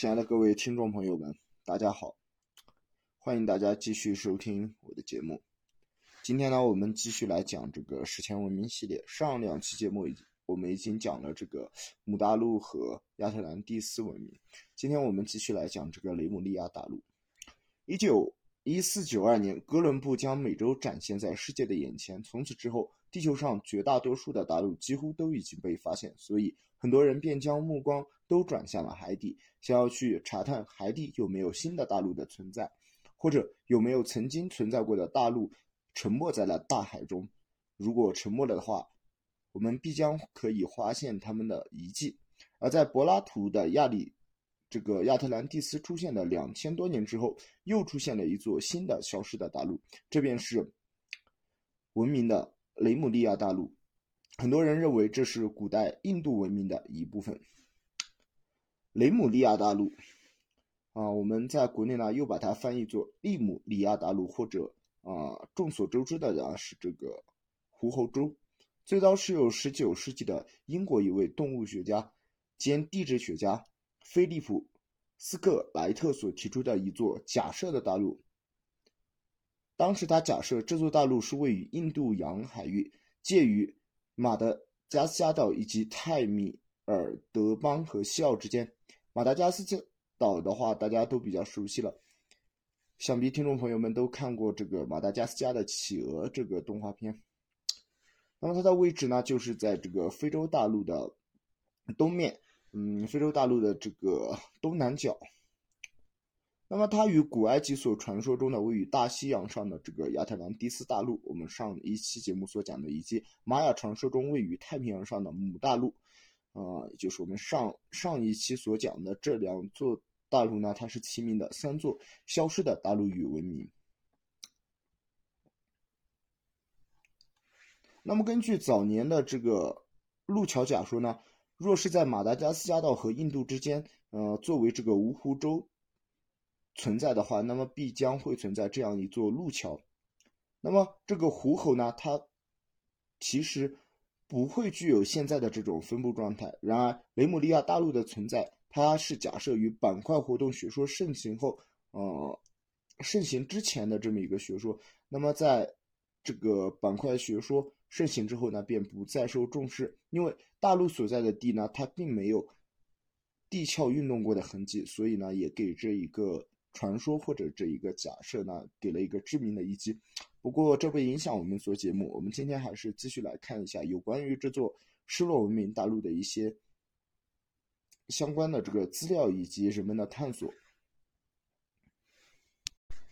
亲爱的各位听众朋友们，大家好，欢迎大家继续收听我的节目。今天呢，我们继续来讲这个史前文明系列。上两期节目已我们已经讲了这个姆大陆和亚特兰蒂斯文明，今天我们继续来讲这个雷姆利亚大陆。一九一四九二年，哥伦布将美洲展现在世界的眼前。从此之后，地球上绝大多数的大陆几乎都已经被发现，所以很多人便将目光都转向了海底，想要去查探海底有没有新的大陆的存在，或者有没有曾经存在过的大陆沉没在了大海中。如果沉没了的话，我们必将可以发现他们的遗迹。而在柏拉图的亚里。这个亚特兰蒂斯出现的两千多年之后，又出现了一座新的消失的大陆，这便是文明的雷姆利亚大陆。很多人认为这是古代印度文明的一部分。雷姆利亚大陆啊，我们在国内呢又把它翻译作利姆利亚大陆，或者啊，众所周知的啊是这个狐猴洲。最早是由十九世纪的英国一位动物学家兼地质学家。菲利普·斯克莱特所提出的一座假设的大陆。当时他假设这座大陆是位于印度洋海域，介于马达加斯加岛以及泰米尔德邦和西澳之间。马达加斯加岛的话，大家都比较熟悉了，想必听众朋友们都看过这个《马达加斯加的企鹅》这个动画片。那么它的位置呢，就是在这个非洲大陆的东面。嗯，非洲大陆的这个东南角，那么它与古埃及所传说中的位于大西洋上的这个亚特兰蒂斯大陆，我们上一期节目所讲的，以及玛雅传说中位于太平洋上的姆大陆，啊，就是我们上上一期所讲的这两座大陆呢，它是齐名的三座消失的大陆与文明。那么根据早年的这个路桥假说呢？若是在马达加斯加岛和印度之间，呃，作为这个芜湖洲存在的话，那么必将会存在这样一座路桥。那么这个狐猴呢，它其实不会具有现在的这种分布状态。然而，雷姆利亚大陆的存在，它是假设于板块活动学说盛行后，呃，盛行之前的这么一个学说。那么在这个板块学说。盛行之后呢，便不再受重视，因为大陆所在的地呢，它并没有地壳运动过的痕迹，所以呢，也给这一个传说或者这一个假设呢，给了一个致命的一击。不过这不影响我们做节目，我们今天还是继续来看一下有关于这座失落文明大陆的一些相关的这个资料以及人们的探索。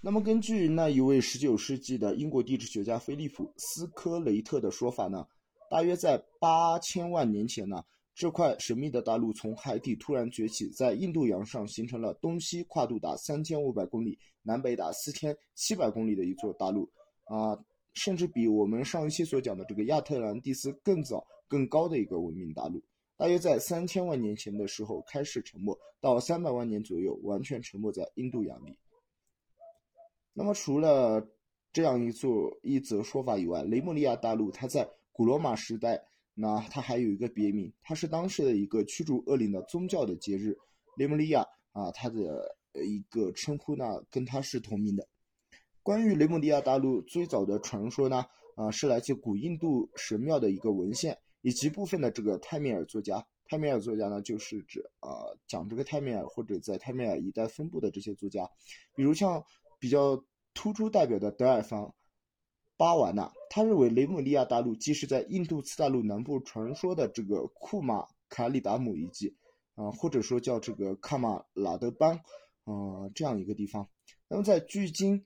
那么，根据那一位十九世纪的英国地质学家菲利普·斯科雷特的说法呢，大约在八千万年前呢，这块神秘的大陆从海底突然崛起，在印度洋上形成了东西跨度达三千五百公里、南北达四千七百公里的一座大陆，啊，甚至比我们上一期所讲的这个亚特兰蒂斯更早、更高的一个文明大陆。大约在三千万年前的时候开始沉没，到三百万年左右完全沉没在印度洋里。那么，除了这样一座一则说法以外，雷姆利亚大陆它在古罗马时代，那它还有一个别名，它是当时的一个驱逐恶灵的宗教的节日。雷姆利亚啊，它的一个称呼呢，跟它是同名的。关于雷姆利亚大陆最早的传说呢，啊，是来自古印度神庙的一个文献，以及部分的这个泰米尔作家。泰米尔作家呢，就是指啊，讲这个泰米尔或者在泰米尔一带分布的这些作家，比如像。比较突出代表的德尔方巴瓦纳，他认为雷姆利亚大陆既是在印度次大陆南部传说的这个库马卡里达姆遗迹，啊，或者说叫这个卡马拉德邦，啊，这样一个地方。那么在距今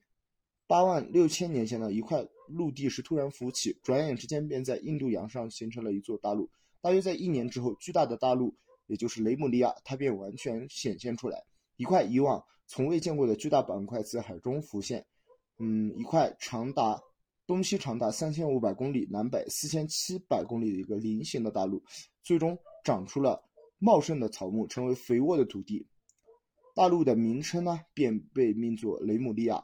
八万六千年前的一块陆地是突然浮起，转眼之间便在印度洋上形成了一座大陆。大约在一年之后，巨大的大陆，也就是雷姆利亚，它便完全显现出来，一块以往。从未见过的巨大板块自海中浮现，嗯，一块长达东西长达三千五百公里、南北四千七百公里的一个菱形的大陆，最终长出了茂盛的草木，成为肥沃的土地。大陆的名称呢，便被命作雷姆利亚，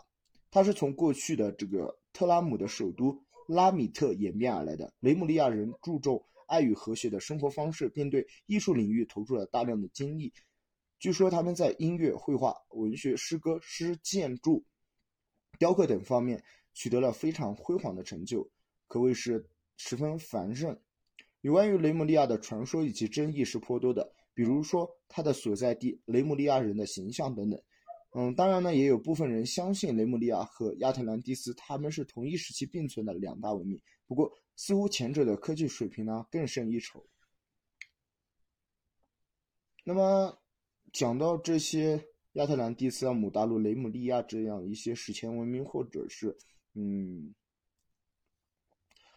它是从过去的这个特拉姆的首都拉米特演变而来的。雷姆利亚人注重爱与和谐的生活方式，并对艺术领域投入了大量的精力。据说他们在音乐、绘画、文学、诗歌、诗建筑、雕刻等方面取得了非常辉煌的成就，可谓是十分繁盛。有关于雷姆利亚的传说以及争议是颇多的，比如说它的所在地、雷姆利亚人的形象等等。嗯，当然呢，也有部分人相信雷姆利亚和亚特兰蒂斯他们是同一时期并存的两大文明。不过，似乎前者的科技水平呢更胜一筹。那么，讲到这些亚特兰蒂斯、姆大陆、雷姆利亚这样一些史前文明，或者是嗯，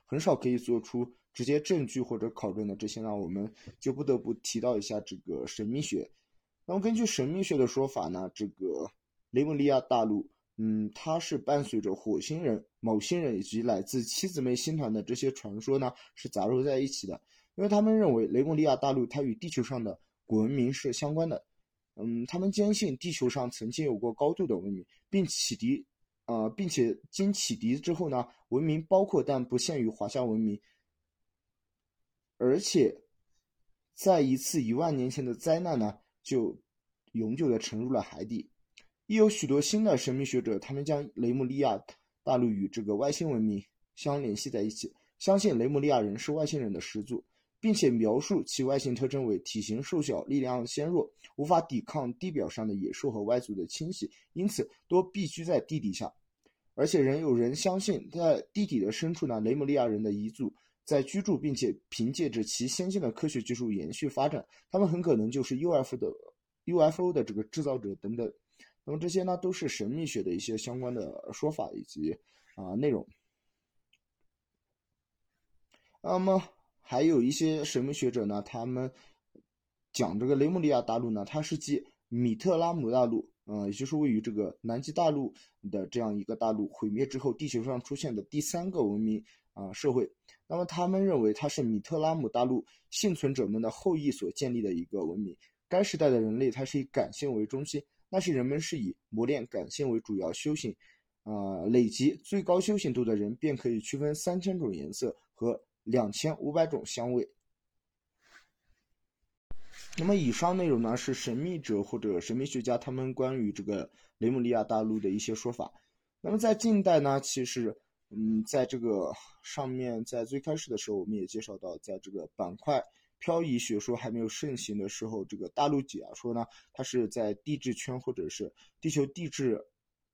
很少可以做出直接证据或者考证的这些呢，我们就不得不提到一下这个神秘学。那么根据神秘学的说法呢，这个雷姆利亚大陆，嗯，它是伴随着火星人、某星人以及来自七姊妹星团的这些传说呢，是杂糅在一起的。因为他们认为雷姆利亚大陆它与地球上的古文明是相关的，嗯，他们坚信地球上曾经有过高度的文明，并启迪，呃，并且经启迪之后呢，文明包括但不限于华夏文明，而且在一次一万年前的灾难呢。就永久的沉入了海底。亦有许多新的神秘学者，他们将雷姆利亚大陆与这个外星文明相联系在一起，相信雷姆利亚人是外星人的始祖，并且描述其外形特征为体型瘦小、力量纤弱，无法抵抗地表上的野兽和外族的侵袭，因此多避居在地底下。而且仍有人相信，在地底的深处呢，雷姆利亚人的遗族。在居住，并且凭借着其先进的科学技术延续发展，他们很可能就是 UFO 的 UFO 的这个制造者等等。那么这些呢，都是神秘学的一些相关的说法以及啊内容。那么还有一些神秘学者呢，他们讲这个雷姆利亚大陆呢，它是继米特拉姆大陆，嗯，也就是位于这个南极大陆的这样一个大陆毁灭之后，地球上出现的第三个文明啊社会。那么他们认为它是米特拉姆大陆幸存者们的后裔所建立的一个文明。该时代的人类，它是以感性为中心，那些人们是以磨练感性为主要修行，啊，累积最高修行度的人便可以区分三千种颜色和两千五百种香味。那么以上内容呢，是神秘者或者神秘学家他们关于这个雷姆利亚大陆的一些说法。那么在近代呢，其实。嗯，在这个上面，在最开始的时候，我们也介绍到，在这个板块漂移学说还没有盛行的时候，这个大陆解说呢，它是在地质圈或者是地球地质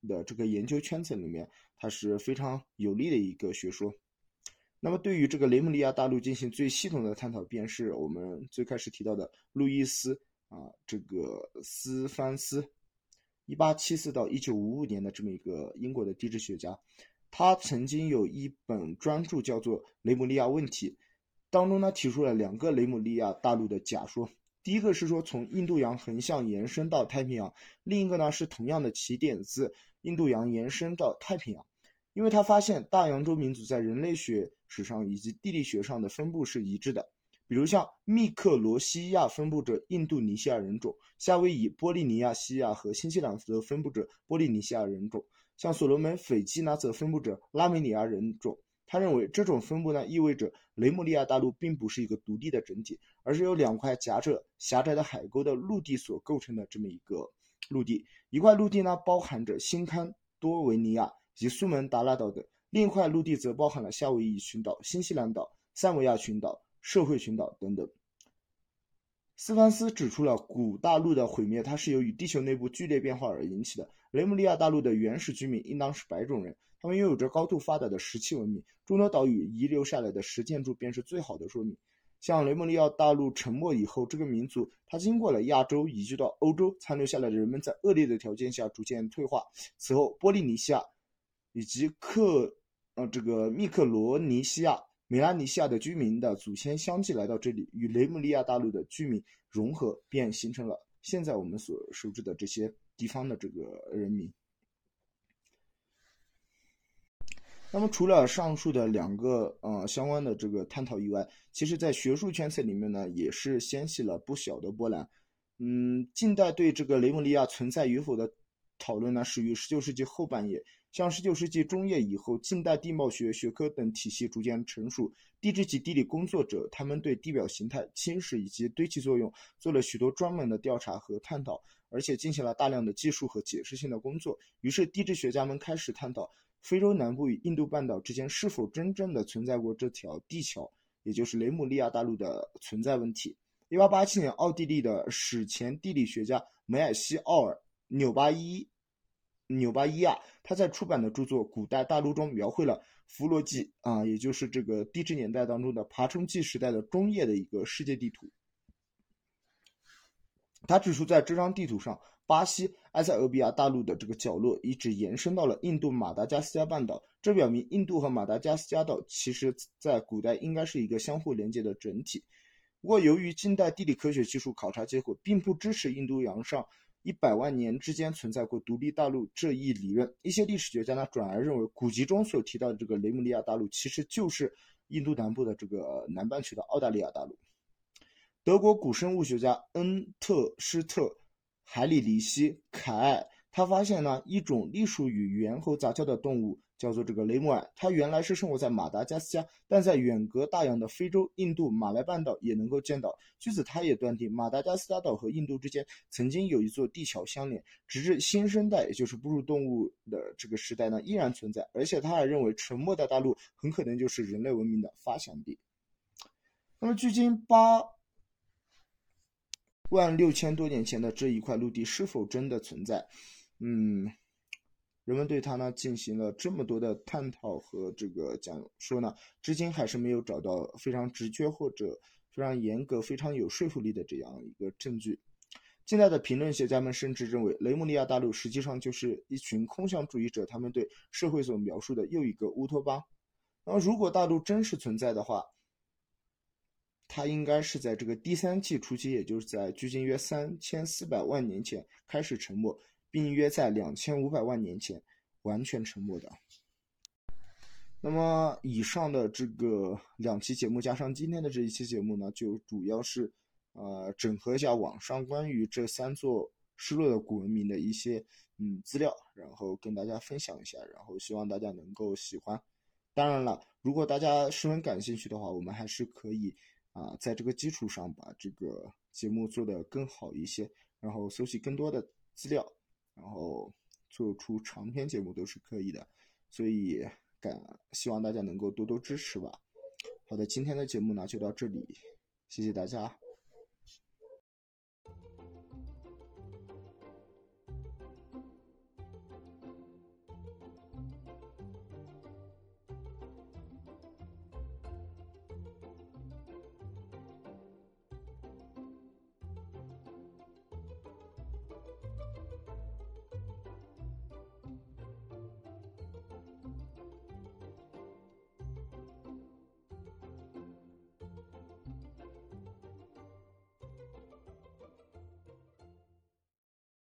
的这个研究圈层里面，它是非常有利的一个学说。那么，对于这个雷姆利亚大陆进行最系统的探讨，便是我们最开始提到的路易斯啊，这个斯凡斯，一八七四到一九五五年的这么一个英国的地质学家。他曾经有一本专著叫做《雷姆利亚问题》，当中呢提出了两个雷姆利亚大陆的假说。第一个是说从印度洋横向延伸到太平洋，另一个呢是同样的起点自印度洋延伸到太平洋。因为他发现大洋洲民族在人类学史上以及地理学上的分布是一致的，比如像密克罗西亚分布着印度尼西亚人种，夏威夷、波利尼亚西亚和新西兰则分布着波利尼西亚人种。像所罗门斐济呢，则分布着拉美尼亚人种。他认为这种分布呢，意味着雷姆利亚大陆并不是一个独立的整体，而是由两块夹着狭窄的海沟的陆地所构成的这么一个陆地。一块陆地呢，包含着新堪多维尼亚及苏门答腊岛等；另一块陆地则包含了夏威夷群岛、新西兰岛、塞维亚群岛、社会群岛等等。斯凡斯指出了古大陆的毁灭，它是由于地球内部剧烈变化而引起的。雷姆利亚大陆的原始居民应当是白种人，他们拥有着高度发达的石器文明，众多岛屿遗留下来的石建筑便是最好的说明。像雷姆利亚大陆沉没以后，这个民族它经过了亚洲移居到欧洲，残留下来的人们在恶劣的条件下逐渐退化。此后，波利尼西亚以及克这个密克罗尼西亚、美拉尼西亚的居民的祖先相继来到这里，与雷姆利亚大陆的居民融合，便形成了现在我们所熟知的这些。地方的这个人民。那么，除了上述的两个呃相关的这个探讨以外，其实在学术圈层里面呢，也是掀起了不小的波澜。嗯，近代对这个雷姆利亚存在与否的讨论呢，始于十九世纪后半叶，像十九世纪中叶以后，近代地貌学学科等体系逐渐成熟，地质及地理工作者他们对地表形态、侵蚀以及堆积作用做了许多专门的调查和探讨，而且进行了大量的技术和解释性的工作。于是，地质学家们开始探讨非洲南部与印度半岛之间是否真正的存在过这条地桥，也就是雷姆利亚大陆的存在问题。一八八七年，奥地利的史前地理学家梅尔西奥尔纽巴伊纽巴伊亚，他在出版的著作《古代大陆》中描绘了弗罗纪啊，也就是这个地质年代当中的爬虫纪时代的中叶的一个世界地图。他指出，在这张地图上，巴西埃塞俄比亚大陆的这个角落一直延伸到了印度马达加斯加半岛，这表明印度和马达加斯加岛其实在古代应该是一个相互连接的整体。不过，由于近代地理科学技术考察结果并不支持印度洋上一百万年之间存在过独立大陆这一理论，一些历史学家呢转而认为，古籍中所提到的这个雷姆利亚大陆其实就是印度南部的这个南半球的澳大利亚大陆。德国古生物学家恩特施特海里里希凯，他发现呢一种隶属于猿猴杂交的动物。叫做这个雷姆尔，它原来是生活在马达加斯加，但在远隔大洋的非洲、印度、马来半岛也能够见到。据此，他也断定马达加斯加岛和印度之间曾经有一座地桥相连，直至新生代，也就是哺乳动物的这个时代呢，依然存在。而且，他还认为沉没的大陆很可能就是人类文明的发祥地。那么，距今八万六千多年前的这一块陆地是否真的存在？嗯。人们对它呢进行了这么多的探讨和这个讲说呢，至今还是没有找到非常直觉或者非常严格、非常有说服力的这样一个证据。近代的评论学家们甚至认为，雷姆利亚大陆实际上就是一群空想主义者他们对社会所描述的又一个乌托邦。那么，如果大陆真实存在的话，它应该是在这个第三纪初期，也就是在距今约三千四百万年前开始沉没。并约在两千五百万年前完全沉没的。那么，以上的这个两期节目加上今天的这一期节目呢，就主要是呃整合一下网上关于这三座失落的古文明的一些嗯资料，然后跟大家分享一下，然后希望大家能够喜欢。当然了，如果大家十分感兴趣的话，我们还是可以啊在这个基础上把这个节目做得更好一些，然后搜集更多的资料。然后做出长篇节目都是可以的，所以感希望大家能够多多支持吧。好的，今天的节目呢就到这里，谢谢大家。